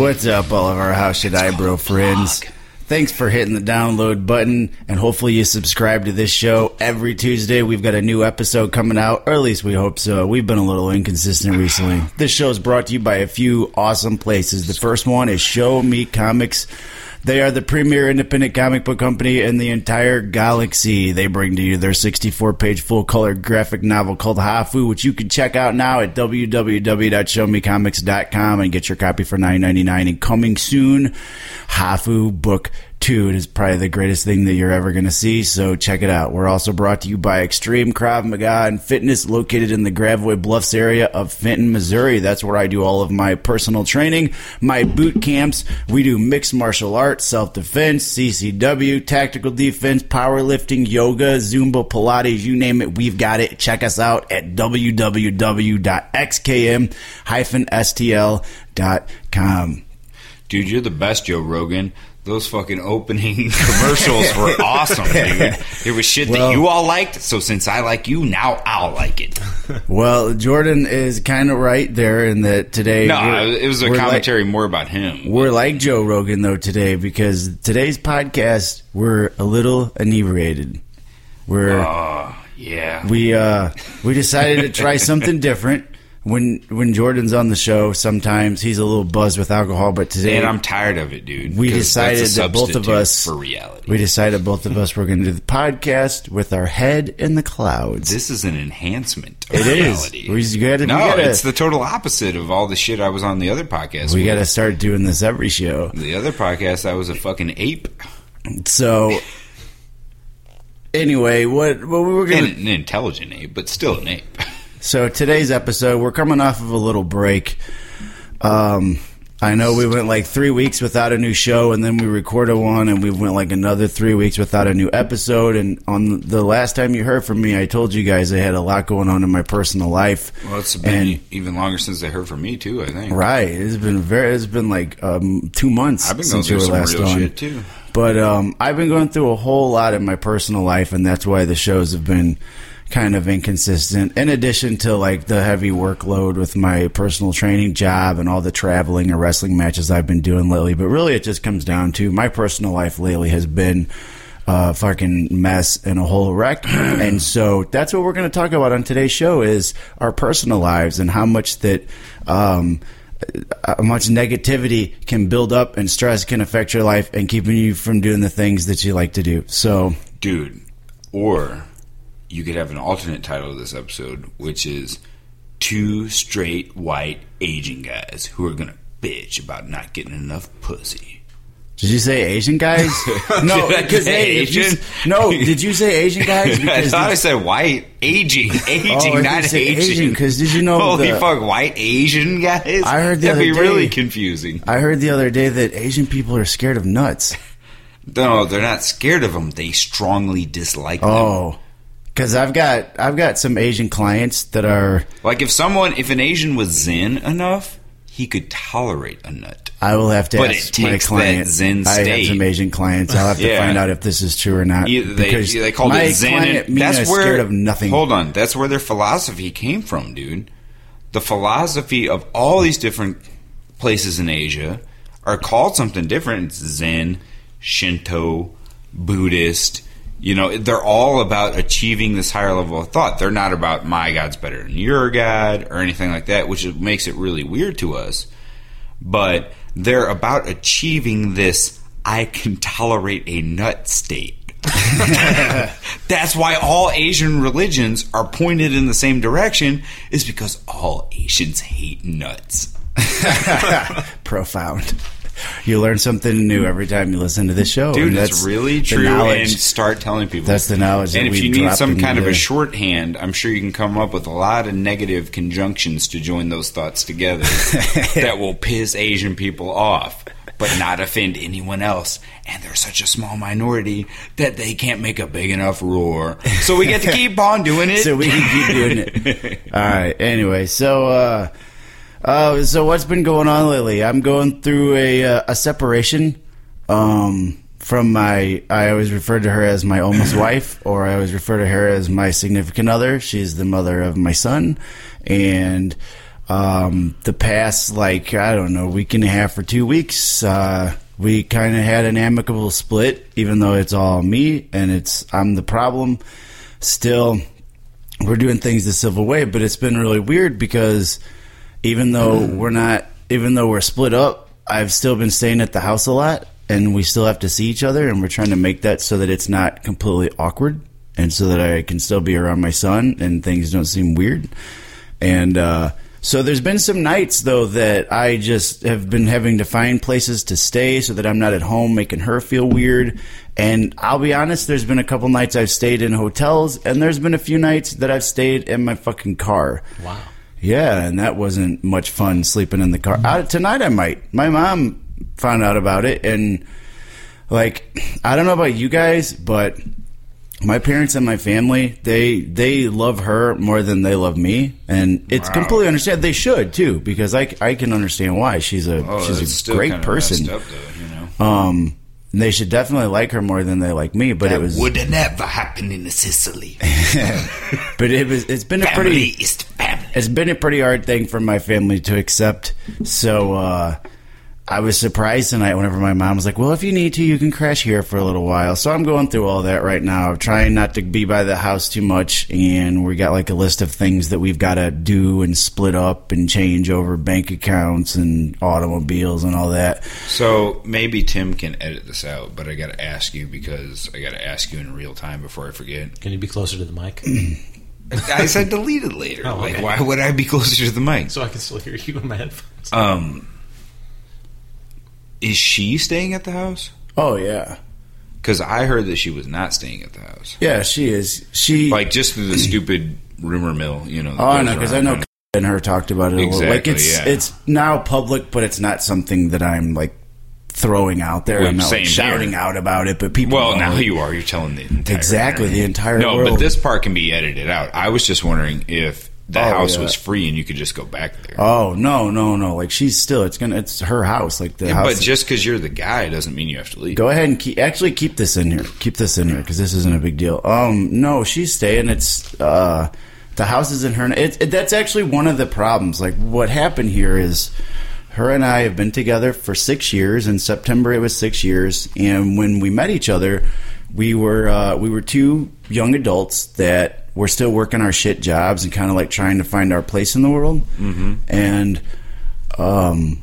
What's up, all of our How Should I Bro friends? Thanks for hitting the download button, and hopefully you subscribe to this show every Tuesday. We've got a new episode coming out, or at least we hope so. We've been a little inconsistent recently. This show is brought to you by a few awesome places. The first one is Show Me Comics. They are the premier independent comic book company in the entire galaxy. They bring to you their 64 page full color graphic novel called Hafu, which you can check out now at www.showmecomics.com and get your copy for $9.99. And coming soon, Hafu Book It is probably the greatest thing that you're ever going to see, so check it out. We're also brought to you by Extreme Krav Maga and Fitness, located in the Gravois Bluffs area of Fenton, Missouri. That's where I do all of my personal training, my boot camps. We do mixed martial arts, self defense, CCW, tactical defense, powerlifting, yoga, Zumba, Pilates, you name it, we've got it. Check us out at www.xkm-stl.com. Dude, you're the best, Joe Rogan. Those fucking opening commercials were awesome, dude. It was shit Well- that you all liked, so since I like you, now I'll like it. Well, Jordan is kind of right there in that today. No, it was a we're like- commentary more about him. We're like Joe Rogan though today because today's podcast we're a little inebriated. We're Oh, yeah. we uh we decided to try something different. When when Jordan's on the show, sometimes he's a little buzzed with alcohol, but today and I'm tired of it, dude. We decided that both of us for reality. We decided both of us were going to do the podcast with our head in the clouds. this is an enhancement. Of It is. reality. We gotta- we no, gotta- it's the total opposite of all the shit I was on the other podcast. we got to start doing this every show. the other podcast. I was a fucking ape So anyway, what what we were going to an intelligent ape, but still an ape. So today's episode, we're coming off of a little break. Um, I know we went like three weeks without a new show, and then we recorded one, and we went like another three weeks without a new episode. And on the last time you heard from me, I told you guys I had a lot going on in my personal life. Well, it's been And- even longer since they heard from me too. I think. Right, it's been very, it's been like um, two months I've been going since you through were some last real on. shit too. But um, I've been going through a whole lot in my personal life, and that's why the shows have been kind of inconsistent. In addition to like the heavy workload with my personal training job and all the traveling and wrestling matches I've been doing lately. But really, it just comes down to my personal life lately has been a fucking mess and a whole wreck. and so that's what we're going to talk about on today's show is our personal lives and how much that. Um, how much negativity can build up and stress can affect your life and keeping you from doing the things that you like to do. So, dude. Or you could have an alternate title of this episode, which is two straight white Asian guys who are gonna bitch about not getting enough pussy. did you say Asian guys? no, because hey, if you- Asian? no, did you say Asian guys? I Because thought I said white, aging, oh, aging, Oh, not Asian. Asian, 'cause did you know Holy the- fuck, white Asian guys? I heard the that'd be other really confusing. I heard the other day that Asian people are scared of nuts. No, they're not scared of them. They strongly dislike them. Oh, because I've got I've got some Asian clients that are. Like if someone, if an Asian was zen enough, he could tolerate a nut. I will have to But ask my client. Zen I have some Asian clients. I'll have to Yeah. find out if this is true or not. They, because they called my it Zen. client, and that's where scared of nothing. Hold on, that's where their philosophy came from, dude. The philosophy of all these different places in Asia are called something different. It's Zen, Shinto, Buddhist. You know, they're all about achieving this higher level of thought. They're not about my God's better than your God or anything like that, which makes it really weird to us. But they're about achieving this I can tolerate a nut state. That's why all Asian religions are pointed in the same direction, is because all Asians hate nuts. Profound. You learn something new every time you listen to this show. Dude, and that's, really true. knowledge- And start telling people. That's the knowledge And if you need some kind of a shorthand, I'm sure you can come up with a lot of negative conjunctions to join those thoughts together that will piss Asian people off, but not offend anyone else. And they're such a small minority that they can't make a big enough roar. So we get to keep on doing it. so we can keep doing it. All right. Anyway, so uh, uh, so what's been going on lately? I'm going through a uh, a separation. Um, from my, I always refer to her as my almost wife, or I always refer to her as my significant other. She's the mother of my son, and um, the past like I don't know week and a half or two weeks, uh, we kind of had an amicable split. Even though it's all me and it's I'm the problem, still we're doing things the civil way. But it's been really weird because even though we're not, even though we're split up, I've still been staying at the house a lot, and we still have to see each other, and we're trying to make that so that it's not completely awkward, and so that I can still be around my son and things don't seem weird. And uh, so there's been some nights though that I just have been having to find places to stay so that I'm not at home making her feel weird. And I'll be honest, there's been a couple nights I've stayed in hotels, and there's been a few nights that I've stayed in my fucking car. Wow. Yeah, and that wasn't much fun sleeping in the car. Uh, tonight I might. My mom found out about it, and like I don't know about you guys, but my parents and my family they they love her more than they love me, and it's Wow. completely understand. They should too, because I I can understand why she's a Oh, she's a great person. Up, though, you know? Um, they should definitely like her more than they like me. But it was, would never happen in Sicily. but it was. It's been a Family pretty. is family. it's been a pretty hard thing for my family to accept. So uh, I was surprised tonight whenever my mom was like, "Well, if you need to, you can crash here for a little while." So I'm going through all that right now, trying not to be by the house too much, and we got like a list of things that we've got to do and split up and change over bank accounts and automobiles and all that. So maybe Tim can edit this out, but I got to ask you because I got to ask you in real time before I forget. Can you be closer to the mic I said delete it later. Oh, Like, why would I be closer to the mic? so I can still hear you in my headphones? Um, is she staying at the house? Oh yeah, Because I heard that she was not staying at the house. yeah, she is. She Like just through the stupid rumor mill, you know. Oh, know because I know and her talked about it a little. Like Exactly, it's yeah. it's now public, but it's not something that I'm like throwing out there. Well, I'm not like, shouting out about it, but people. Well, know now it. you are. You're telling the entire Exactly, the entire No, world. but this part can be edited out. I was just wondering if the Oh, house yeah. was free and you could just go back there. Oh no, no, no! Like she's still. It's gonna. It's her house. Like the Yeah, house. but just because you're the guy doesn't mean you have to leave. Go ahead and keep, actually keep this in here. Keep this in here because this isn't a big deal. Um, no, she's staying. It's uh, the house is in her. It, it, that's actually one of the problems. Like what happened here is, her and I have been together for six years. In September, it was six years. And when we met each other, we were uh, we were two young adults that were still working our shit jobs and kind of like trying to find our place in the world. Mm-hmm. And um,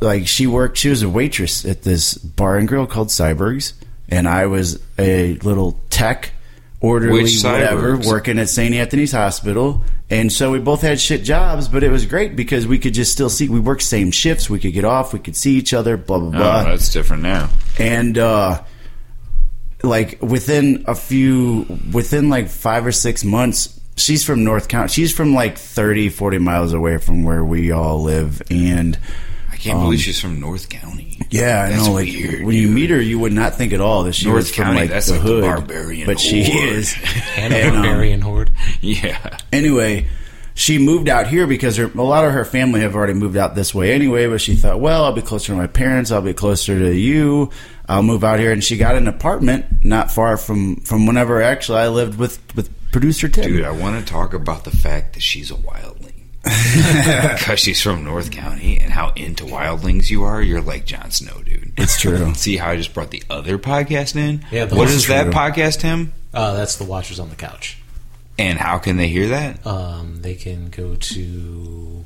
like she worked she was a waitress at this bar and grill called Syberg's and I was a little tech orderly Which whatever Syberg's? working at St. Anthony's Hospital and so we both had shit jobs but it was great because we could just still see we worked same shifts we could get off we could see each other blah blah Oh, blah that's different now. and uh like within a few within like five or six months she's from north county she's from like 30 40 miles away from where we all live and I can't believe she's from North County. yeah, I know. Like weird, when you dude. meet her, you would not think at all that she North was from County, like that's the like the hood, barbarian but she is. And a And, um, barbarian horde. Yeah. Anyway, she moved out here because her, a lot of her family have already moved out this way anyway. But she thought, well, I'll be closer to my parents. I'll be closer to you. I'll move out here, and she got an apartment not far from from whenever actually I lived with with producer Tim. Dude, I want to talk about the fact that she's a wildling. because she's from North County and how into wildlings you are. You're like Jon Snow, dude. it's true. See how I just brought the other podcast in? Yeah, the What one- that podcast, Tim? Uh, that's the Watchers on the Couch. And how can they hear that? Um, they can go to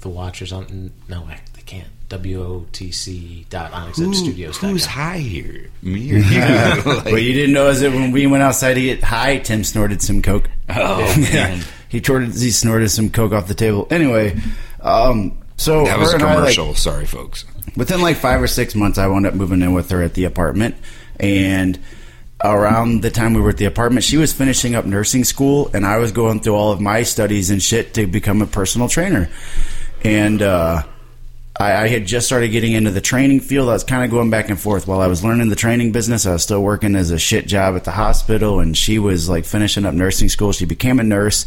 the Watchers on. No, they can't. WOTC.onyxstudios. Who's high here? Me or you? Like- What you didn't know is that when we went outside to get high, Tim snorted some coke. oh, man. he snorted he snorted some coke off the table. Anyway, um, so That was her a and I, like, commercial. Sorry, folks. within like five or six months, I wound up moving in with her at the apartment. And around the time we were at the apartment, she was finishing up nursing school, and I was going through all of my studies and shit to become a personal trainer. And uh, I, I had just started getting into the training field. I was kind of going back and forth while I was learning the training business. I was still working as a shit job at the hospital, and she was like finishing up nursing school. She became a nurse,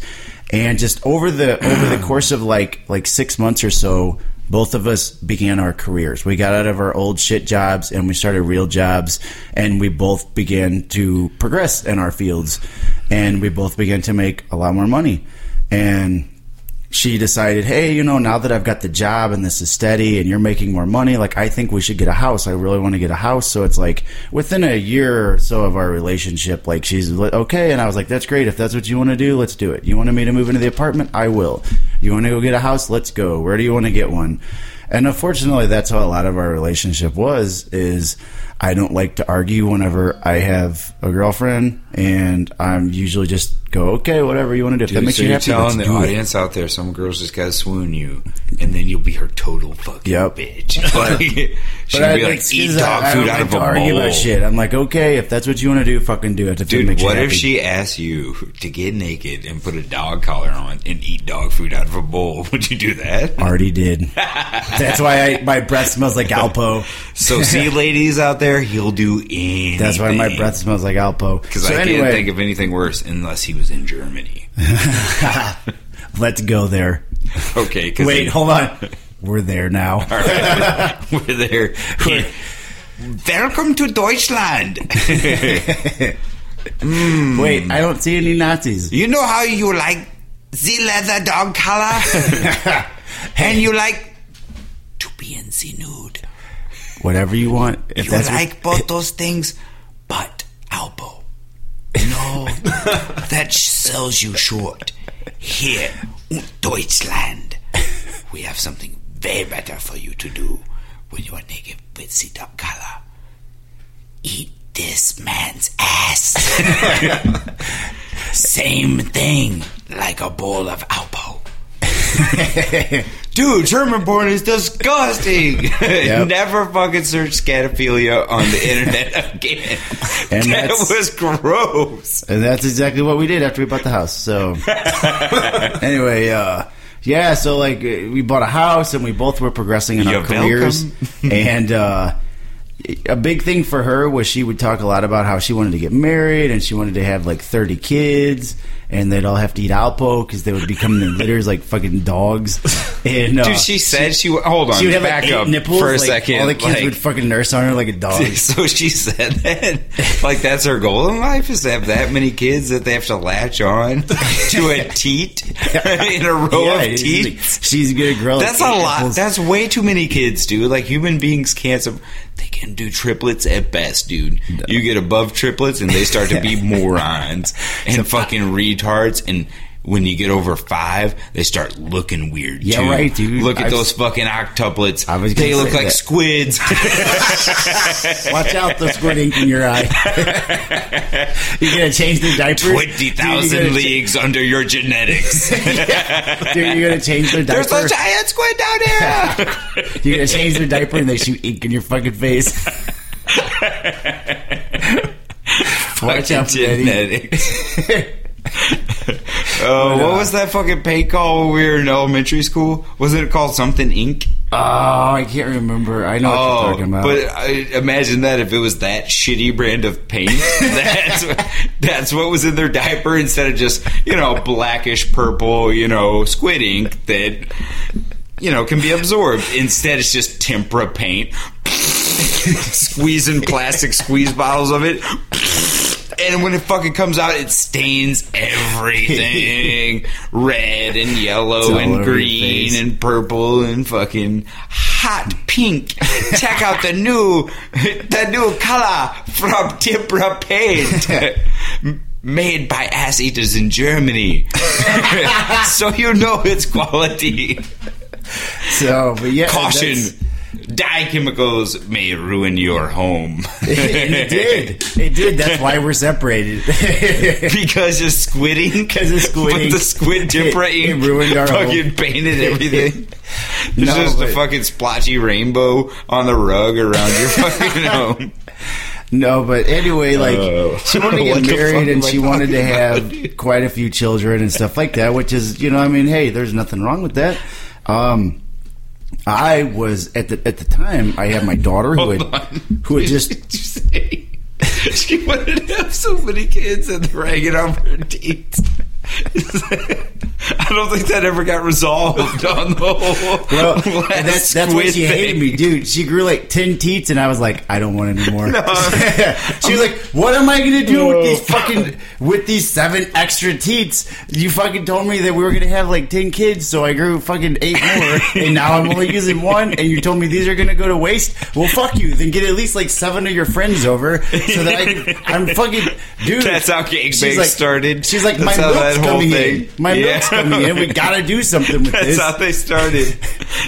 and just over the over the course of like like six months or so, both of us began our careers. We got out of our old shit jobs and we started real jobs, and we both began to progress in our fields, and we both began to make a lot more money, and she decided, hey, you know, now that I've got the job and this is steady and you're making more money, like I think we should get a house. I really want to get a house. So it's like within a year or so of our relationship, like she's like, okay, and I was like, that's great. If that's what you want to do, let's do it. You wanted me to move into the apartment, I will. You want to go get a house, let's go. Where do you want to get one? And unfortunately, that's how a lot of our relationship was. Is I don't like to argue whenever I have a girlfriend, and I'm usually just go, okay, whatever you want to do. If that makes so you happy, telling let's the do it. audience out there, some girls just gotta swoon you, and then you'll be her total fucking Yep. bitch. Like, she'll be like, eat dog I, food out like of a argue bowl. about shit. I'm like, okay, if that's what you want to do, fucking do it. If it Dude, you what if she asked you to get naked and put a dog collar on and eat dog food out of a bowl? Would you do that? already did? that's why I, my breath smells like Alpo. So, see, ladies out there, he'll do anything. That's why my breath smells like Alpo. Because so I anyway, can't think of anything worse unless he was in Germany. let's go there. Okay, Wait, hold on. We're there now. we're there. Welcome to Deutschland. Hmm. Wait, I don't see any Nazis. You know how you like the leather dog collar? and you like to be in the nude. Whatever you want. If You that's what- like both those things, but Alpo. No, that sells you short. Here, in Deutschland, we have something way better for you to do when you are naked with the dog collar. Eat this man's ass. Same thing, like a bowl of Alpo. Dude, German porn is disgusting. Yep. Never fucking search scatophilia on the internet again. And that was gross. And that's exactly what we did after we bought the house. So anyway, uh, yeah, so like we bought a house and we both were progressing in our You're careers. welcome. and uh, a big thing for her was she would talk a lot about how she wanted to get married and she wanted to have like 30 kids and they'd all have to eat Alpo because they would become in litters like fucking dogs. And uh, Dude, she said she would. Hold on, she would have back like eight up nipples for a like, second. All the kids like- would fucking nurse on her like a dog. So she said that, like that's her goal in life is to have that many kids that they have to latch on to a teat in a row Yeah, of it's teeth. like, she's a good girl. That's a like eight lot. nipples. That's way too many kids, dude. Like human beings can't. Sub- they can do triplets at best, dude. You get above triplets, and they start to be morons and uh, fucking retards. And when you get over five, they start looking weird. Yeah, too. right, dude. Look at I've- those fucking octuplets. They look like that. squids. Watch out, the squid ink in your eye. you're gonna change the diapers? Twenty thousand leagues under your genetics. cha- Dude, you're gonna change their There's diaper. a giant squid down here. You're gonna change their diaper and they shoot ink in your fucking face. Watch out, genetics. Oh, what was that fucking paint call when we were in elementary school? Wasn't it called something ink? Oh, I can't remember. I know what you're oh, talking about. Oh, but I, imagine that if it was that shitty brand of paint. that's that's what was in their diaper instead of just you know blackish purple, you know squid ink that you know can be absorbed. Instead, it's just tempera paint. Squeezing plastic squeeze bottles of it. And when it fucking comes out, it stains everything red and yellow and green and purple and fucking hot pink. Check out the new the new color from Tempera Paint. Made by ass eaters in Germany. so you know it's quality. so, but yeah, Caution. Dye chemicals may ruin your home. it did. It did. That's why we're separated. because of squid ink. 'Cause of squid But ink. the squid tempera ink ruined our fucking home. painted everything. There's No, just a fucking splotchy rainbow on the rug around your fucking home. No, but anyway, like Oh. she wanted to get married and she wanted to talking about, have quite a few children and stuff like that, which is, you know, I mean, hey, there's nothing wrong with that. Um, I was at the at the time I had my daughter who had on. who had just Did you say she wanted to have so many kids and they're hanging off her teeth? I don't think that ever got resolved on the whole. Well, last and that's that's why squid she hated me, dude. She grew like ten teats, and I was like, I don't want any more. she was like, What am I gonna do with these fucking with these seven extra teats? You fucking told me that we were gonna have like ten kids, so I grew fucking eight more, and now I'm only using one. And you told me these are gonna go to waste. Well, fuck you. Then get at least like seven of your friends over, so that I, I'm fucking dude. That's how gangbang she's like- started. She's like, That's my milk's coming thing- in. My Yeah. milk's coming in. We gotta do something with That's this. how they started.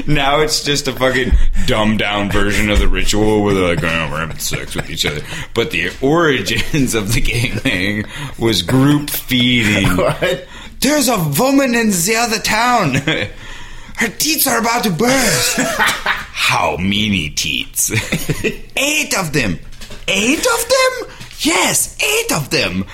Now it's just a fucking dumbed down version of the ritual where they're like, oh, we're having sex with each other. But the origins of the gangbang was group feeding. What? There's a woman in the other town. Her teats are about to burst. How many teats? eight of them. Eight of them? Yes, eight of them.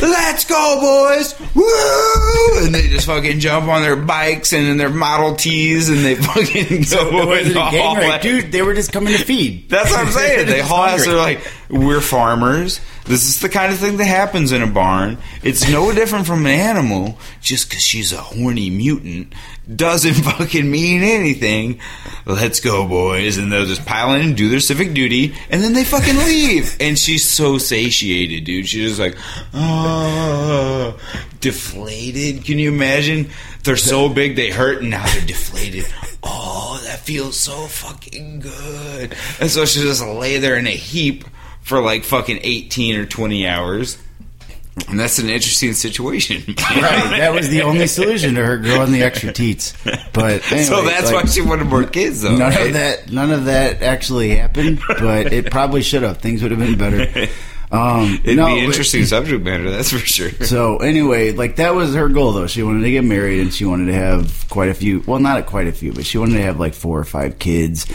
Let's go, boys! Woo! And they just fucking jump on their bikes and in their Model Ts and they fucking go It a gang rape, dude. They were just coming to feed. That's what I'm saying. They haul ass. They're like, we're farmers. This is the kind of thing that happens in a barn. It's no different from an animal. Just because she's a horny mutant doesn't fucking mean anything. Let's go, boys. And they'll just pile in and do their civic duty, and then they fucking leave. And she's so satiated, dude. She's just like, oh, deflated. Can you imagine? They're so big they hurt, and now they're deflated. Oh, that feels so fucking good. And so she just lay there in a heap for like fucking 18 or 20 hours. And that's an interesting situation. Right, that was the only solution to her growing the extra teats. But anyway, so that's like, why she wanted more kids, though. none right? of that. None of that actually happened, but it probably should have. Things would have been better. Um, It'd no, be but- interesting subject matter, that's for sure. So anyway, like that was her goal though. She wanted to get married and she wanted to have quite a few. Well, not quite a few, but she wanted to have like four or five kids.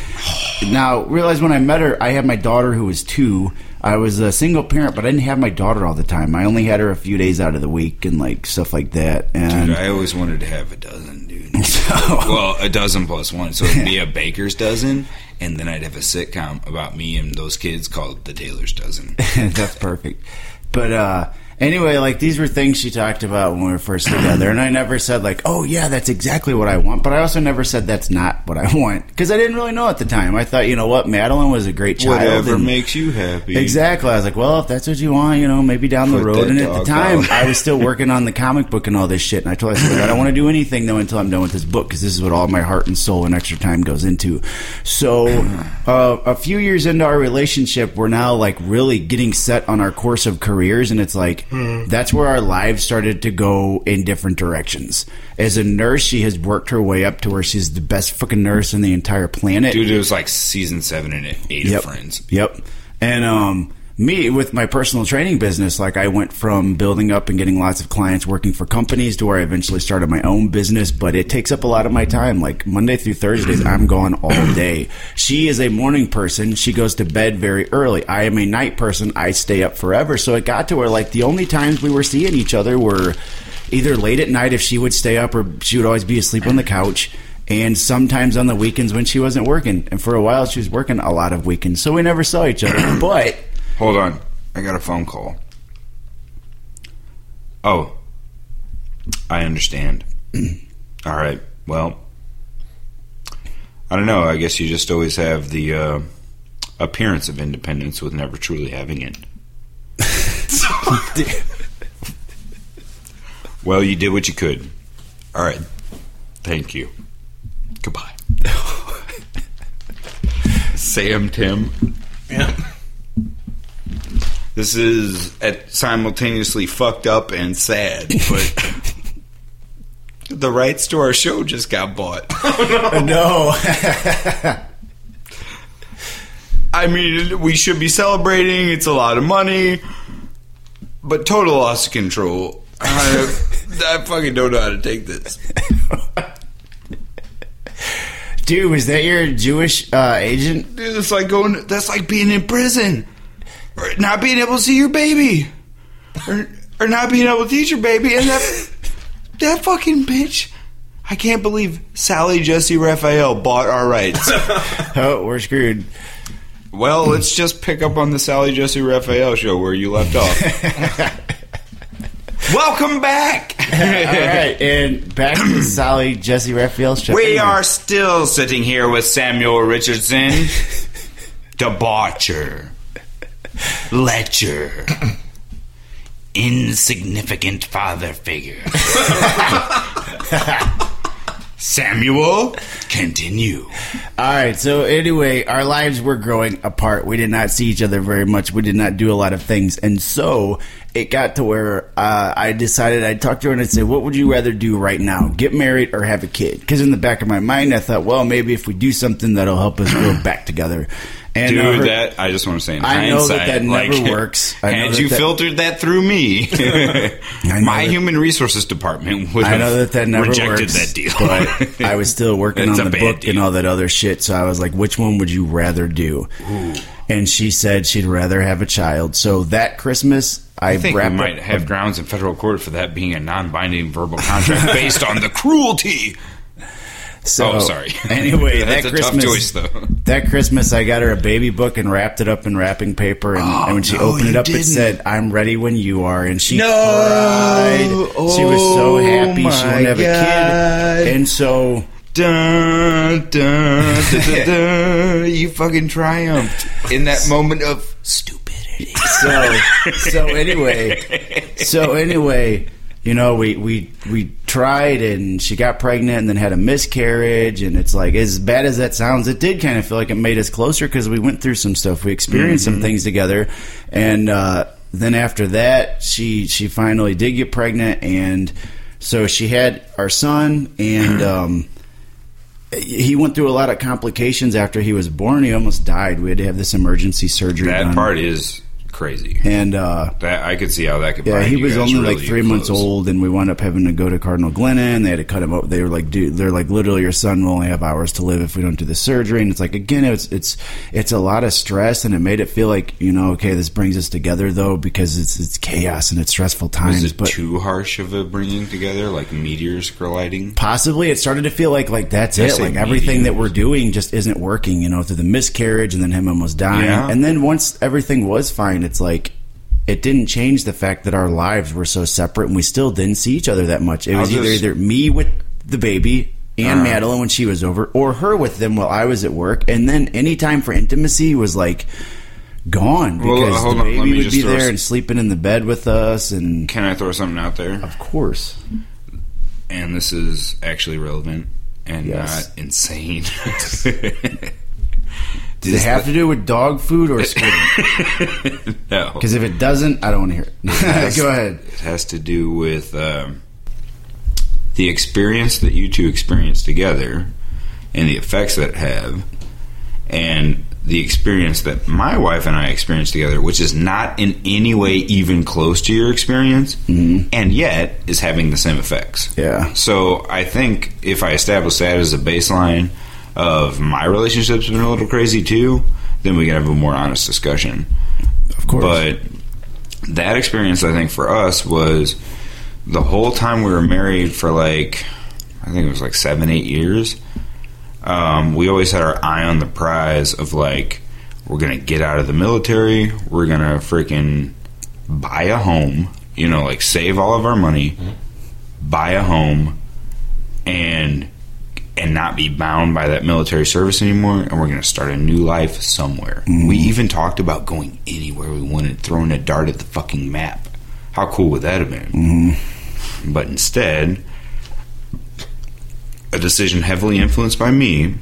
Now, realize when I met her, I had my daughter who was two. I was a single parent, but I didn't have my daughter all the time. I only had her a few days out of the week and like stuff like that. And Dude, I always wanted to have a dozen, dude. so, well, a dozen plus one. So it'd be a baker's dozen, and then I'd have a sitcom about me and those kids called the Taylor's Dozen. That's perfect. But uh anyway, like these were things she talked about when we were first together, and I never said like, "Oh yeah, that's exactly what I want," but I also never said that's not what I want because I didn't really know at the time. I thought, you know what, Madeline was a great child. Whatever and- makes you happy. Exactly. I was like, well, if that's what you want, you know, maybe down the road. And at the time, out. I was still working on the comic book and all this shit. And I told her, I, said, I don't want to do anything though until I'm done with this book because this is what all my heart and soul and extra time goes into. So, uh, a few years into our relationship, we're now like really getting set on our course of careers, and it's like that's where our lives started to go in different directions. As a nurse, she has worked her way up to where she's the best fucking nurse in the entire planet. Dude, it was like season seven and eight Yep. of Friends. Yep. And um, me with my personal training business, like I went from building up and getting lots of clients working for companies to where I eventually started my own business, but it takes up a lot of my time. Like Monday through Thursdays, I'm gone all day. She is a morning person. She goes to bed very early. I am a night person. I stay up forever. So it got to where like the only times we were seeing each other were either late at night if she would stay up or she would always be asleep on the couch and sometimes on the weekends when she wasn't working. And for a while, she was working a lot of weekends, so we never saw each other. but Hold on. I got a phone call. Oh. I understand. All right. Well, I don't know. I guess you just always have the uh, appearance of independence with never truly having it. Well, you did what you could. All right. Thank you. Goodbye. Sam Tim. Yeah. This is at simultaneously fucked up and sad, but the rights to our show just got bought. no, I mean, we should be celebrating. It's a lot of money, but total loss of control. I, I fucking don't know how to take this. dude, was that your Jewish uh, agent? Dude, it's like going. That's like being in prison, or not being able to see your baby, or or not being able to teach your baby, and that that fucking bitch. I can't believe Sally Jessy Raphael bought our rights. Oh, we're screwed. well, let's just pick up on the Sally Jessy Raphael show where you left off. Welcome back. All right, and back to Sally Jessy Raphael check. We are still sitting here with Samuel Richardson, debaucher, lecher, insignificant father figure. Samuel, continue. All right. So anyway, our lives were growing apart. We did not see each other very much. We did not do a lot of things, and so it got to where uh, I decided I'd talk to her and I'd say, "What would you rather do right now? Get married or have a kid?" Because in the back of my mind, I thought, well, maybe if we do something that'll help us grow back together. And Dude, uh, that I just want to say I know that that never like, works. I Had you that- filtered that through me, my that- human resources department would I know that that never rejected works, that deal. but I was still working on the book deal. and all that other shit. So I was like, "Which one would you rather do?" And she said she'd rather have a child. So that Christmas, I, I think we might up have grounds in federal court for that being a non-binding verbal contract based on the cruelty. So, oh, sorry. Anyway, that's that a Christmas, tough choice, though. that Christmas, I got her a baby book and wrapped it up in wrapping paper. And, Oh, and when she no, opened it up, it didn't. said, "I'm ready when you are." And she No! cried. she was so Oh, happy she my won't have a kid. And so Dun, dun, dun, dun, dun. You fucking triumphed in that moment of stupidity. so so anyway so anyway you know we we we tried and she got pregnant and then had a miscarriage and it's like as bad as that sounds it did kind of feel like it made us closer because we went through some stuff we experienced some things together and uh then after that she she finally did get pregnant and so she had our son and um he went through a lot of complications after he was born. He almost died. We had to have this emergency surgery That done. part is crazy. and uh, That I could see how that could. yeah, he was only really like three months close. old, and we wound up having to go to Cardinal Glennon. They had to cut him up. They were like, "Dude, they're like, literally, your son will only have hours to live if we don't do the surgery." And it's like, again, it's it's it's a lot of stress, and it made it feel like you know, okay, this brings us together though because it's it's chaos and it's stressful times. Was it but too harsh of a bringing together, like meteors colliding? possibly it started to feel like like that's it like everything that we're doing just isn't working you know through the miscarriage and then him almost dying Yeah. and then once everything was fine it's like it didn't change the fact that our lives were so separate and we still didn't see each other that much it was either just- either me with the baby and Uh-huh. Madeline when she was over or her with them while I was at work and then any time for intimacy was like gone because hold the baby me would be there s- and sleeping in the bed with us and Can I throw something out there? of course And this is actually relevant and Yes. not insane. does it have to do with dog food or squid no, Because if it doesn't, I don't want to hear it. Go ahead. It has to do with um, the experience that you two experience together and the effects that it have, and the experience that my wife and I experience together, which is not in any way even close to your experience, and yet is having the same effects. Yeah. So I think if I establish that as a baseline of my relationship's been a little crazy too, then we can have a more honest discussion. Of course. But that experience, I think, for us was the whole time we were married for like, I think it was like seven, eight years. Um, we always had our eye on the prize of like, we're gonna get out of the military. We're gonna freaking buy a home. You know, like save all of our money, buy a home, and and not be bound by that military service anymore. And we're gonna start a new life somewhere. Mm-hmm. We even talked about going anywhere we wanted, throwing a dart at the fucking map. How cool would that have been? Mm-hmm. But instead, a decision heavily influenced by me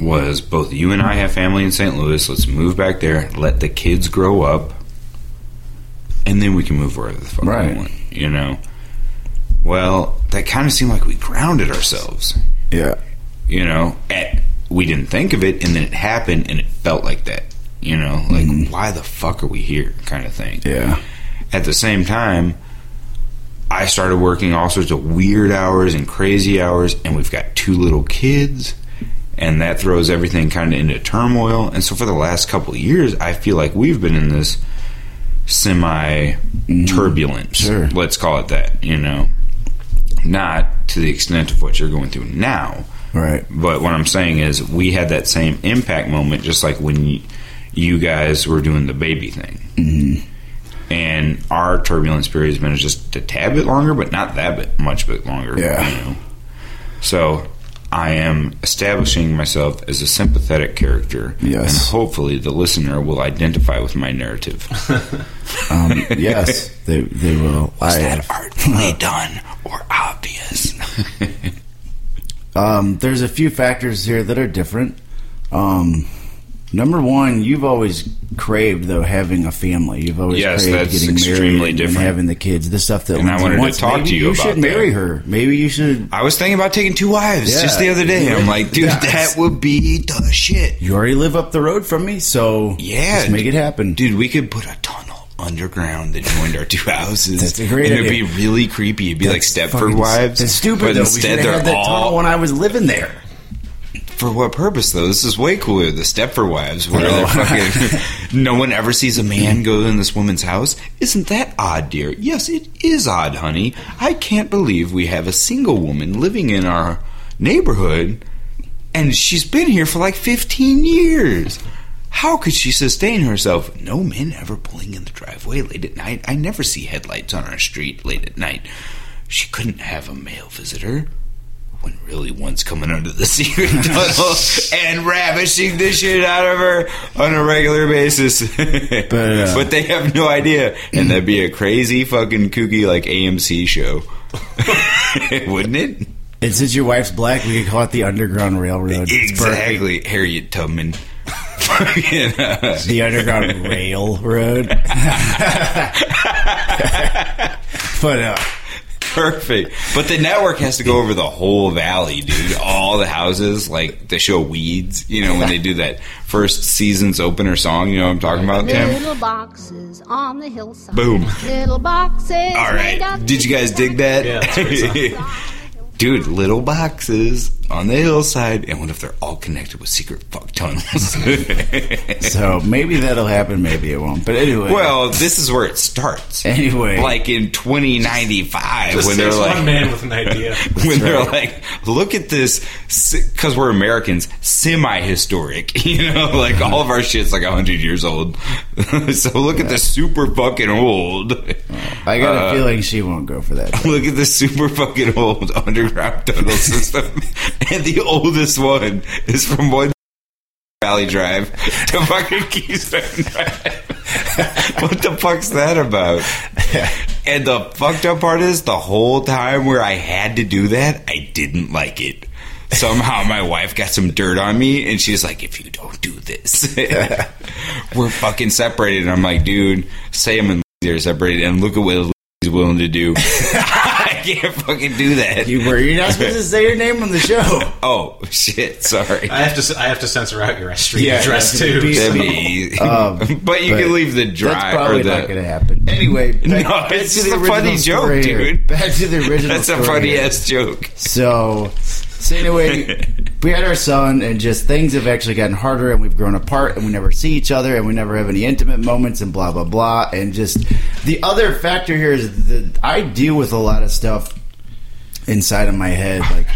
was both you and I have family in St. Louis. Let's move back there, let the kids grow up, and then we can move wherever the fuck Right. we want. You know. Well, that kind of seemed like we grounded ourselves. Yeah. You know, at, we didn't think of it, and then it happened, and it felt like that. You know, like mm-hmm. why the fuck are we here, kind of thing Yeah. at the same time, I started working all sorts of weird hours and crazy hours, and we've got two little kids, and that throws everything kind of into turmoil. And so, for the last couple of years, I feel like we've been in this semi turbulence. Sure. Let's call it that, you know. Not to the extent of what you're going through now, Right. but what I'm saying is, we had that same impact moment, just like when you, you guys were doing the baby thing. Mm-hmm. and our turbulence period has been just a tad bit longer, but not that bit much bit longer. Yeah. you know. So I am establishing myself as a sympathetic character, Yes. and hopefully the listener will identify with my narrative. Um, yes, they they will. I Is that artfully done or obvious? Um, there's a few factors here that are different. Um, number one, you've always craved though having a family. You've always Yes, craved that's getting extremely married different. and having the kids. The stuff that And I wanted to talk Maybe to you about You should marry her. Maybe you should. I was thinking about taking two wives Yeah. just the other day. I'm like, dude, that would be the shit. You already live up the road from me, so Yeah, just make it happen. dude. We could put a tunnel underground that joined our two houses. That's a great and idea. It'd be really creepy. It'd be like Stepford Wives. That's stupid But though. We instead, have they're had that all tunnel when I was living there. For what purpose, though? This is way cooler. The Stepford Wives, where Oh. fucking. no one ever sees a man go in this woman's house. Isn't that odd, dear? Yes, it is odd, honey. I can't believe we have a single woman living in our neighborhood, and she's been here for like 15 years. How could she sustain herself? No men ever pulling in the driveway late at night. I never see headlights on our street late at night. She couldn't have a male visitor when really one's coming under the secret tunnel and ravishing the shit out of her on a regular basis. but, uh, they have no idea. And that'd be a crazy fucking kooky like AMC show. Wouldn't it? And since your wife's black, we could call it the Underground Railroad. Exactly. Harriet Tubman. The Underground Railroad. but uh, Perfect. But the network has to go over the whole valley, dude. All the houses, like they show Weeds, you know, when they do that first season's opener song, you know what I'm talking about, Tim? Little boxes on the hillside. Boom. Little boxes. All made right. of Did you guys dig that? Yeah, that's a great song. Dude, little boxes on the hillside, and what if they're all connected with secret fuck tunnels? so maybe that'll happen, maybe it won't. But anyway, well, this is where it starts. anyway, Like in 2095, Just when they're like, one man with an idea. when they're like, look at this, because we're Americans, semi-historic. You know, like all of our shit's like hundred years old. so look at the super fucking old. I got a uh, feeling she won't go for that. Look at the super fucking old underground tunnel system, and the oldest one is from one Valley Drive to fucking Keystone Drive. what the fuck's that about? And the fucked up part is the whole time where I had to do that, I didn't like it. Somehow my wife got some dirt on me, and she's like, "If you don't do this, we're fucking separated." And I'm like, "Dude, Sam and Lindsay are separated, and look at what he's willing to do. I can't fucking do that." You were you're not supposed to say your name on the show. Oh shit! Sorry. I have to. I have to censor out your street Yeah, address too. be- so- be- Um, but you but can leave the dry That's probably or the. not going to happen. Anyway, back, No, back it's to just the a funny original joke, dude. Back to the original. That's a funny here. ass joke. So, so anyway, we had our son, and just things have actually gotten harder, and we've grown apart, and we never see each other, and we never have any intimate moments, and blah blah blah. And just the other factor here is that I deal with a lot of stuff inside of my head, like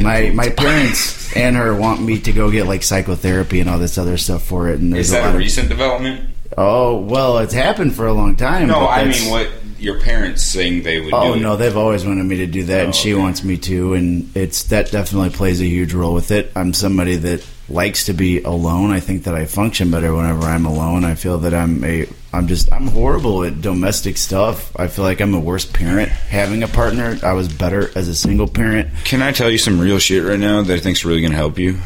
my my parents and her want me to go get like psychotherapy and all this other stuff for it. And there's Is a that lot a of recent development? oh well, it's happened for a long time. No, I mean what your parents saying they would Oh no, they've always wanted me to do that, Oh, and she okay. wants me to, and it's that definitely plays a huge role with it. I'm somebody that likes to be alone. I think that I function better whenever I'm alone. I feel that I'm a I'm just I'm horrible at domestic stuff. I feel like I'm a worst parent having a partner. I was better as a single parent. Can I tell you some real shit right now that I think's really going to help you?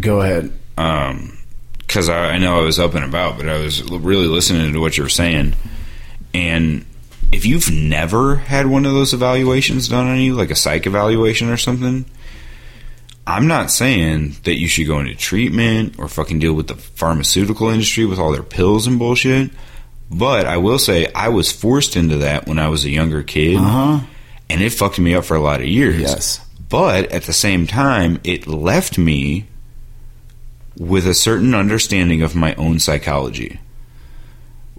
Go ahead. Um because I, I know I was up and about, but I was l- really listening to what you were saying. And if you've never had one of those evaluations done on you, like a psych evaluation or something, I'm not saying that you should go into treatment or fucking deal with the pharmaceutical industry with all their pills and bullshit. But I will say I was forced into that when I was a younger kid, Uh huh. and it fucked me up for a lot of years. Yes. But at the same time, it left me with a certain understanding of my own psychology,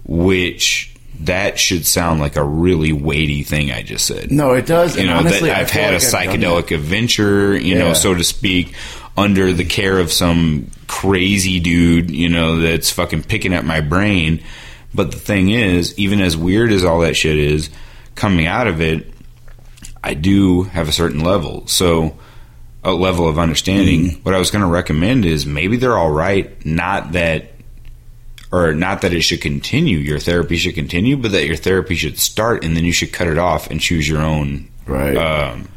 which that should sound like a really weighty thing I just said. No, it does. You and know, honestly, I've had like a psychedelic adventure, you know, so to speak, under the care of some crazy dude, you know, that's fucking picking at my brain But the thing is, even as weird as all that shit is, coming out of it, I do have a certain level. So, a level of understanding. Mm-hmm. What I was going to recommend is maybe they're all right. Not that, or not that it should continue. Your therapy should continue, but that your therapy should start, and then you should cut it off and choose your own Right. um,